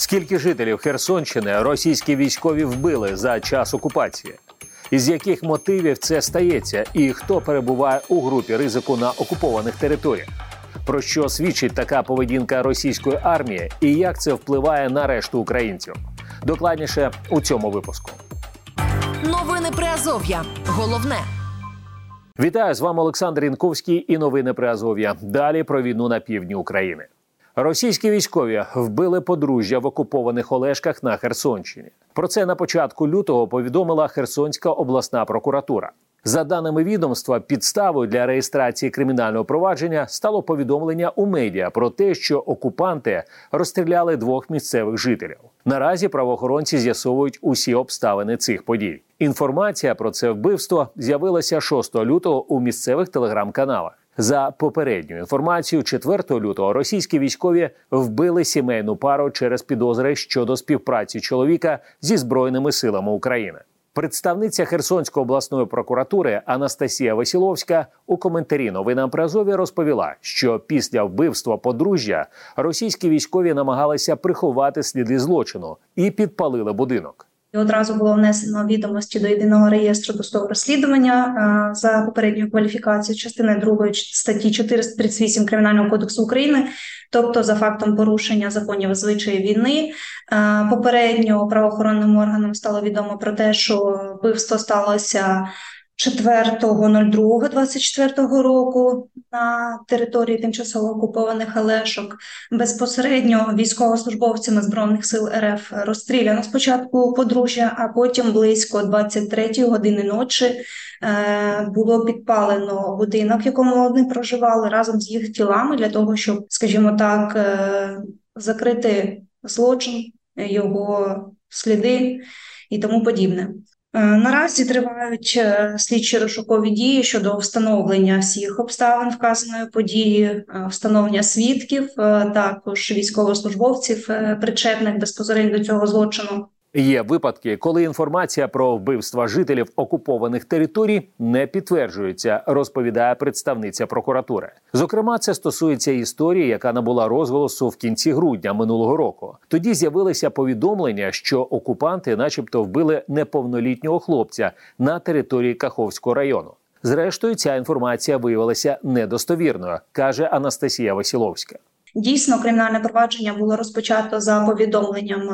Скільки жителів Херсонщини російські військові вбили за час окупації? Із яких мотивів це стається, і хто перебуває у групі ризику на окупованих територіях? Про що свідчить така поведінка російської армії, і як це впливає на решту українців? Докладніше у цьому випуску. Новини Приазов'я. Головне. Вітаю з вами Олександр Інковський і новини Приазов'я. Далі про війну на півдні України. Російські військові вбили подружжя в окупованих Олешках на Херсонщині. Про це на початку лютого повідомила Херсонська обласна прокуратура. За даними відомства, підставою для реєстрації кримінального провадження стало повідомлення у медіа про те, що окупанти розстріляли двох місцевих жителів. Наразі правоохоронці з'ясовують усі обставини цих подій. Інформація про це вбивство з'явилася 6 лютого у місцевих телеграм-каналах. За попередню інформацією, 4 лютого російські військові вбили сімейну пару через підозри щодо співпраці чоловіка зі збройними силами України. Представниця Херсонської обласної прокуратури Анастасія Васіловська у коментарі новинам при Азові розповіла, що після вбивства подружжя російські військові намагалися приховати сліди злочину і підпалили будинок. І одразу було внесено відомості до єдиного реєстру досудового розслідування за попередньою кваліфікацією частини 2 статті 438 кримінального кодексу України, тобто за фактом порушення законів звичаї війни. Попередньо правоохоронним органам стало відомо про те, що вбивство сталося 4.02.24 року на території тимчасово окупованих Алешок безпосередньо військовослужбовцями збройних сил РФ розстріляно спочатку подружжя, а потім близько 23 години ночі е, було підпалено будинок, в якому вони проживали разом з їх тілами для того, щоб, скажімо так, е, закрити злочин, його сліди і тому подібне. Е, наразі тривають е, слідчі розшукові дії щодо встановлення всіх обставин вказаної події, е, встановлення свідків, також військовослужбовців, причетних безпосередньо до цього злочину. Є випадки, коли інформація про вбивства жителів окупованих територій не підтверджується, розповідає представниця прокуратури. Зокрема, це стосується історії, яка набула розголосу в кінці грудня минулого року. Тоді з'явилися повідомлення, що окупанти, начебто, вбили неповнолітнього хлопця на території Каховського району. Зрештою, ця інформація виявилася недостовірною, каже Анастасія Васіловська. Дійсно, кримінальне провадження було розпочато за повідомленням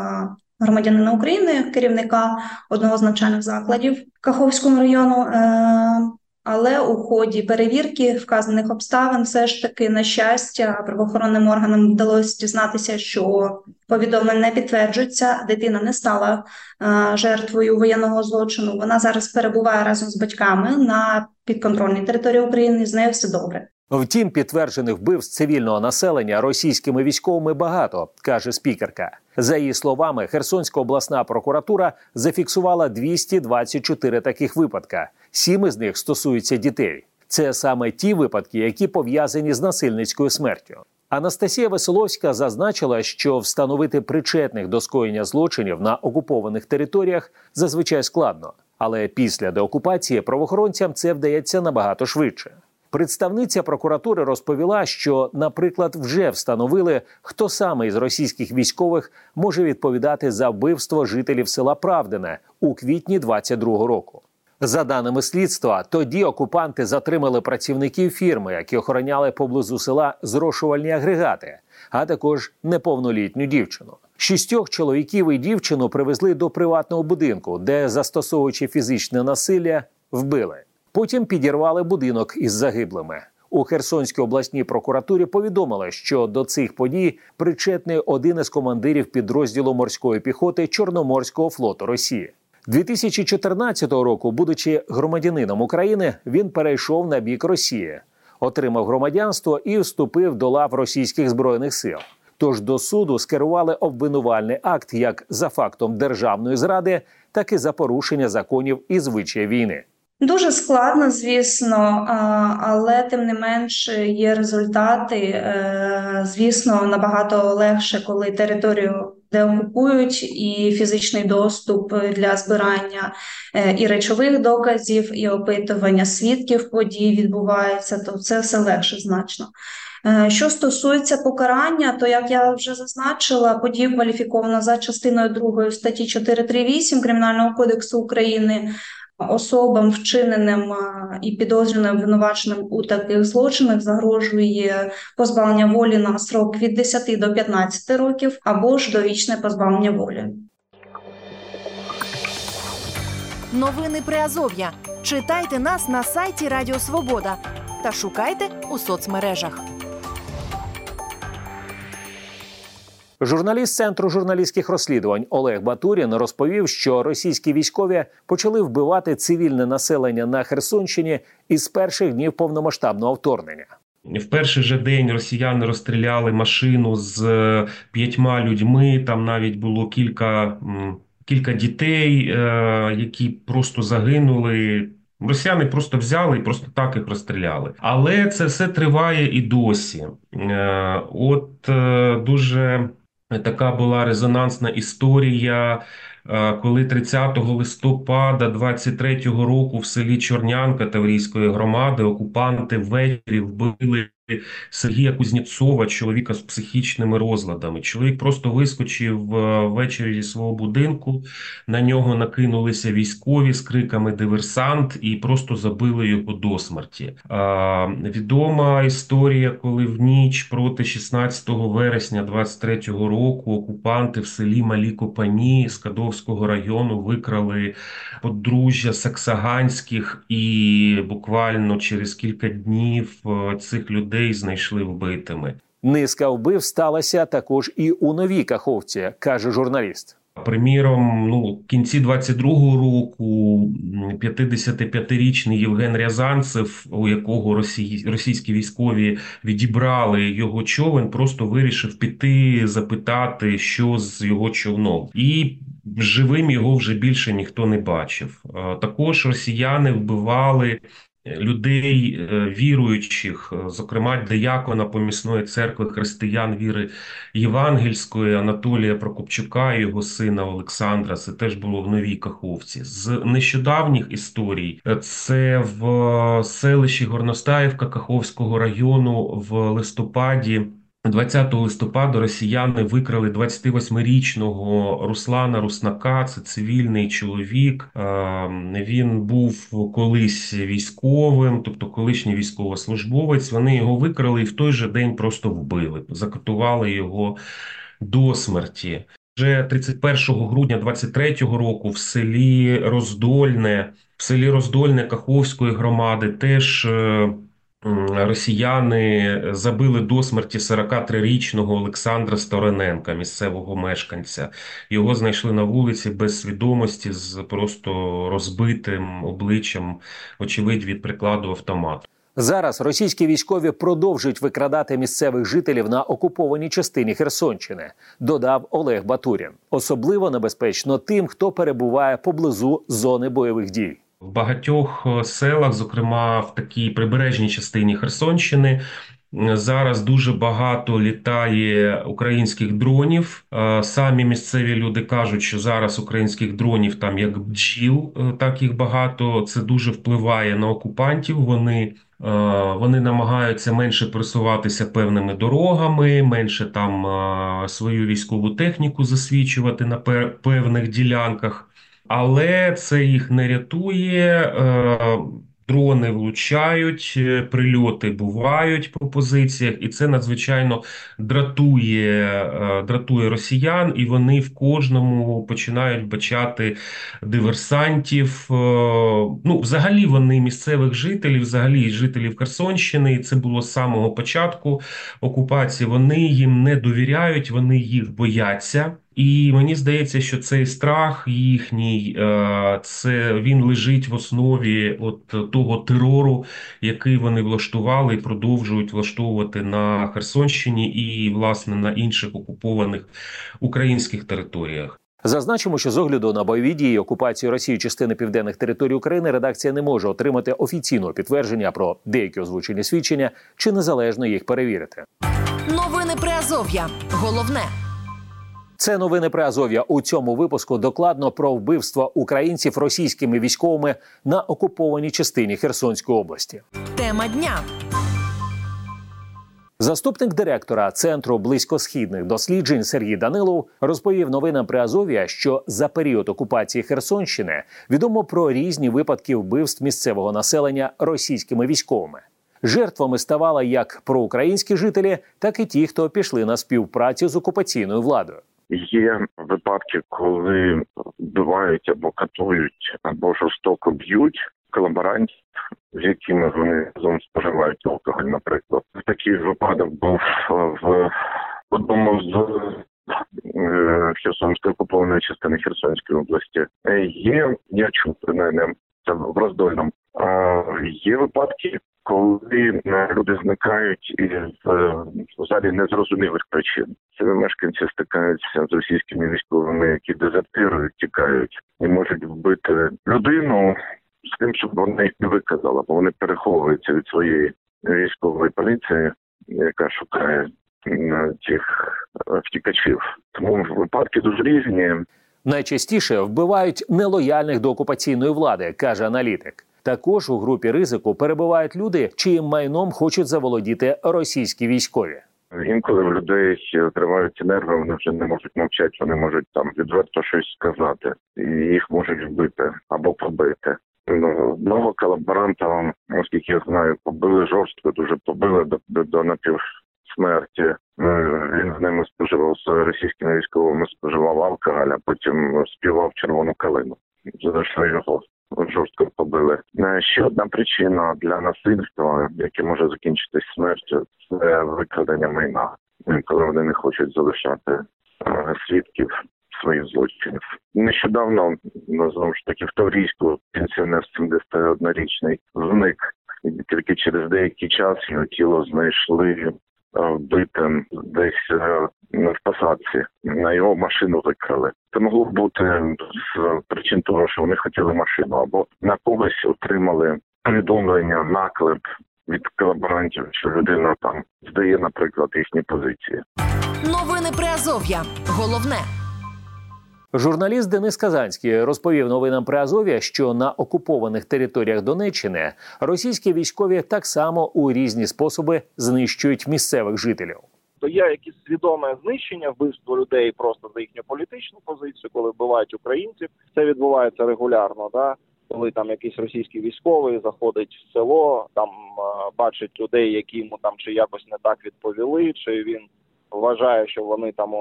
громадянина України, керівника одного з навчальних закладів Каховського району. Е, але у ході перевірки вказаних обставин, все ж таки, на щастя, правоохоронним органам вдалося дізнатися, що повідомлення не підтверджується. Дитина не стала е, жертвою воєнного злочину. Вона зараз перебуває разом з батьками на підконтрольній території України. З нею все добре. Втім, підтверджених вбивств цивільного населення російськими військовими багато, каже спікерка. За її словами, Херсонська обласна прокуратура зафіксувала 224 таких випадка. Сім із них стосуються дітей. Це саме ті випадки, які пов'язані з насильницькою смертю. Анастасія Веселовська зазначила, що встановити причетних до скоєння злочинів на окупованих територіях зазвичай складно, але після деокупації правоохоронцям це вдається набагато швидше. Представниця прокуратури розповіла, що, наприклад, вже встановили, хто саме із російських військових може відповідати за вбивство жителів села Правдине у квітні 22-го року. За даними слідства, тоді окупанти затримали працівників фірми, які охороняли поблизу села зрошувальні агрегати, а також неповнолітню дівчину. Шістьох чоловіків і дівчину привезли до приватного будинку, де застосовуючи фізичне насилля, вбили. Потім підірвали будинок із загиблими. У Херсонській обласній прокуратурі повідомили, що до цих подій причетний один із командирів підрозділу морської піхоти Чорноморського флоту Росії. 2014 року, будучи громадянином України, він перейшов на бік Росії, отримав громадянство і вступив до лав російських збройних сил. Тож до суду скерували обвинувальний акт як за фактом державної зради, так і за порушення законів і звичаї війни. Дуже складно, звісно, але тим не менш є результати. Е, звісно, набагато легше, коли територію де окупують, і фізичний доступ для збирання е, і речових доказів, і опитування свідків подій відбувається, то це все легше значно. Е, що стосується покарання, то як я вже зазначила, подія кваліфікована за частиною 2 статті 438 Кримінального кодексу України. Особам, вчиненим і підозрюваним обвинуваченим у таких злочинах, загрожує позбавлення волі на срок від 10 до 15 років або ж довічне позбавлення волі. Новини Приазов'я. Читайте нас на сайті Радіо Свобода та шукайте у соцмережах. Журналіст центру журналістських розслідувань Олег Батурін розповів, що російські військові почали вбивати цивільне населення на Херсонщині із перших днів повномасштабного вторгнення. В перший же день росіяни розстріляли машину з е, п'ятьма людьми. Там навіть було кілька кілька дітей, е, які просто загинули. Росіяни просто взяли і просто так їх розстріляли. Але це все триває і досі. Е, от дуже така була резонансна історія. Коли 30 листопада 23-го року в селі Чорнянка Таврійської громади окупанти ввечері вбили Сергія Кузнєцова, чоловіка з психічними розладами. Чоловік просто вискочив е, ввечері зі свого будинку. На нього накинулися військові з криками диверсант і просто забили його до смерті. А, Відома історія, коли в ніч проти 16 вересня 23-го року окупанти в селі Малі Копані з Кадовського району викрали подружжя Саксаганських, і буквально через кілька днів е, цих людей людей знайшли вбитими. Низка вбив сталася також і у новій каховці, каже журналіст. Приміром, ну в кінці 22-го року 55-річний Євген Рязанцев, у якого росій, російські військові відібрали його човен, просто вирішив піти запитати, що з його човном, і живим його вже більше ніхто не бачив. Також росіяни вбивали людей е, віруючих, е, зокрема деякона помісної церкви християн віри Євангельської Анатолія Прокопчука і його сина Олександра. Це теж було в Новій Каховці. З нещодавніх історій е, це в селищі Горностаївка Каховського району в листопаді. 20 листопада росіяни викрали 28-річного Руслана Руснака. Це цивільний чоловік. Він був колись військовим, тобто колишній військовослужбовець. Вони його викрали і в той же день просто вбили, закатували його до смерті. Вже 31 грудня 23-го року в селі Роздольне, в селі Роздольне Каховської громади теж. Росіяни забили до смерті 43-річного Олександра Стороненка, місцевого мешканця. Його знайшли на вулиці без свідомості з просто розбитим обличчям, очевидь, від прикладу автомату. Зараз російські військові продовжують викрадати місцевих жителів на окупованій частині Херсонщини, додав Олег Батурін. Особливо небезпечно тим, хто перебуває поблизу зони бойових дій. В багатьох е, селах, зокрема в такій прибережній частині Херсонщини, зараз дуже багато літає українських дронів. Е, самі місцеві люди кажуть, що зараз українських дронів там як бджіл, е, так їх багато. Це дуже впливає на окупантів. Вони вони намагаються менше просуватися певними дорогами, менше там свою військову техніку засвідчувати на певних ділянках але це їх не рятує. Е, дрони влучають, е, прильоти бувають по позиціях, і це надзвичайно дратує е, дратує росіян, і вони в кожному починають бачати диверсантів. Ну, взагалі, вони місцевих жителів, взагалі жителів Херсонщини, і це було з самого початку окупації. Вони їм не довіряють, вони їх бояться. І мені здається, що цей страх їхній, е, це він лежить в основі от того терору, який вони влаштували і продовжують влаштовувати на Херсонщині і власне на інших окупованих українських територіях. Зазначимо, що з огляду на бойові дії окупації Росії частини південних територій України редакція не може отримати офіційного підтвердження про деякі озвучені свідчення чи незалежно їх перевірити. Новини Приазов'я. Головне. Це новини про Азов'я. У цьому випуску докладно про вбивство українців російськими військовими на окупованій частині Херсонської області. Тема дня. Заступник директора центру близькосхідних досліджень Сергій Данилов розповів новинам при Азов'я, що за період окупації Херсонщини відомо про різні випадки вбивств місцевого населення російськими військовими. Жертвами ставали як проукраїнські жителі, так і ті, хто пішли на співпрацю з окупаційною владою. Є випадки, коли вбивають або катують, або жорстоко б'ють колаборантів, з якими вони разом споживають алкоголь. Наприклад, такий випадок був в одному з е, Херсонської окупованої частини Херсонської області. Є я чув принаймні, це в роздольному. Є випадки, коли е, люди зникають із е, взагалі незрозумілих причин. Ці мешканці стикаються з російськими військовими, які дезертирують, тікають і можуть вбити людину з тим, щоб вона їх не виказала, бо вони переховуються від своєї військової поліції, яка шукає цих е, втікачів. Тому випадки дуже різні. Найчастіше вбивають нелояльних до окупаційної влади, каже аналітик. Також у групі ризику перебувають люди, чиїм майном хочуть заволодіти російські військові. Інколи в людей триваються нерви, вони вже не можуть мовчати, вони можуть там відверто щось сказати, і їх можуть вбити або побити. Ну, одного колаборанта, оскільки я знаю, побили жорстко, дуже побили до, до, до напівсмерті. Е, він з ними споживав з російськими військовими, споживав алкоголь, а потім співав червону калину. За його жорстко побили. Е, ще одна причина для насильства, яке може закінчитись смертю, це викрадення майна, коли вони не хочуть залишати е, свідків своїх злочинів. Нещодавно ну, знову ж таки в Таврійську пенсіонер 71-річний зник і тільки через деякий час його тіло знайшли вбитим десь е, в посадці. На його машину викрали. Це могло бути з причин того, що вони хотіли машину, або на когось отримали повідомлення, наклеп від колаборантів, що людина там здає, наприклад, їхні позиції. Новини при Азов'я. Головне. Журналіст Денис Казанський розповів новинам при Азов'я, що на окупованих територіях Донеччини російські військові так само у різні способи знищують місцевих жителів. То є якісь свідоме знищення, вбивство людей просто за їхню політичну позицію, коли вбивають українців. Це відбувається регулярно. Да? Коли там якийсь російський військовий заходить в село, там бачить людей, які йому там чи якось не так відповіли, чи він вважає, що вони там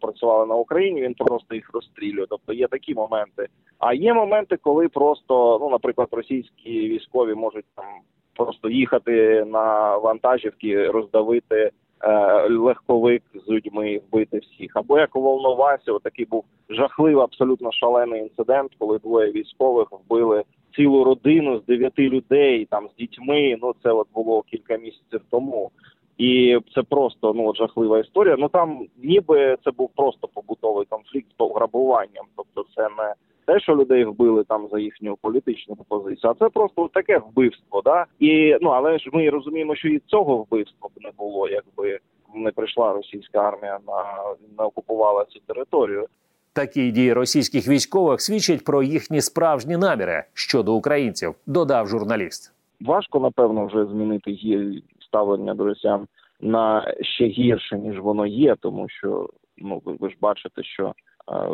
працювали на Україні, він просто їх розстрілює. Тобто є такі моменти. А є моменти, коли просто, ну, наприклад, російські військові можуть там просто їхати на вантажівки, роздавити е, легковик з людьми, вбити всіх. Або як у Волновасі, такий був жахливий, абсолютно шалений інцидент, коли двоє військових вбили. Цілу родину з дев'яти людей там з дітьми. Ну це от було кілька місяців тому. І це просто ну жахлива історія. Ну там ніби це був просто побутовий конфлікт з пограбуванням. Тобто, це не те, що людей вбили там за їхню політичну позицію, а це просто таке вбивство. Да? І ну але ж ми розуміємо, що і цього вбивства б не було, якби не прийшла російська армія на не окупувала цю територію. Такі дії російських військових свідчать про їхні справжні наміри щодо українців. Додав журналіст. Важко напевно вже змінити ставлення до росіян на ще гірше ніж воно є, тому що ну ви, ж бачите, що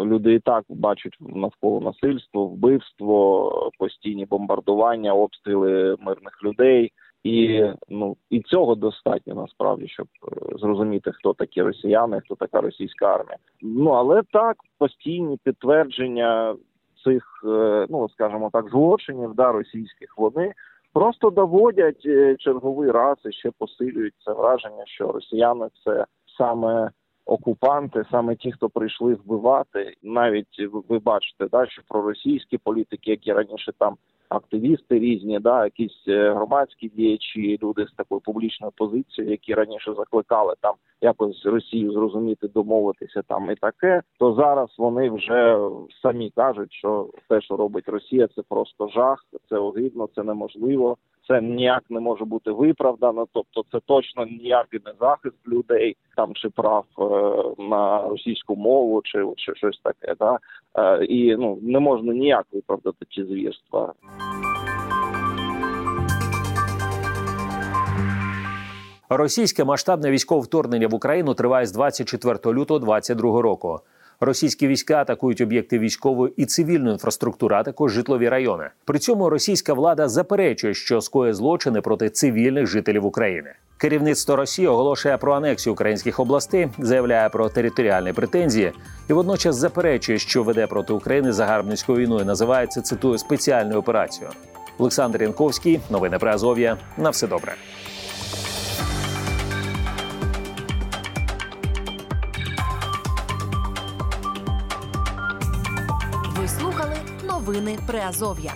люди і так бачать навколо насильство, вбивство, постійні бомбардування, обстріли мирних людей. І ну і цього достатньо насправді, щоб е, зрозуміти, хто такі росіяни, хто така російська армія. Ну але так постійні підтвердження цих, е, ну скажімо так, злочинів да російських вони просто доводять е, черговий раз і ще посилюють це враження, що росіяни це саме окупанти, саме ті, хто прийшли вбивати. Навіть ви бачите, да, що проросійські політики, які раніше там активісти різні, да, якісь е, громадські діячі, люди з такою публічною позицією, які раніше закликали там якось Росію зрозуміти, домовитися там і таке, то зараз вони вже самі кажуть, що те, що робить Росія, це просто жах, це огидно, це неможливо. Це ніяк не може бути виправдано, тобто це точно ніякий не захист людей там чи прав е, на російську мову, чи чи щось таке. Да? Е, і ну не можна ніяк виправдати ці звірства. Російське масштабне військове вторгнення в Україну триває з 24 лютого 2022 року. Російські війська атакують об'єкти військової і цивільної інфраструктури, а також житлові райони. При цьому російська влада заперечує, що скоє злочини проти цивільних жителів України. Керівництво Росії оголошує про анексію українських областей, заявляє про територіальні претензії і водночас заперечує, що веде проти України загарбницьку війну і називається цитую спеціальною операцією. Олександр Янковський, новини про Азов'я. На все добре. Приазов'я.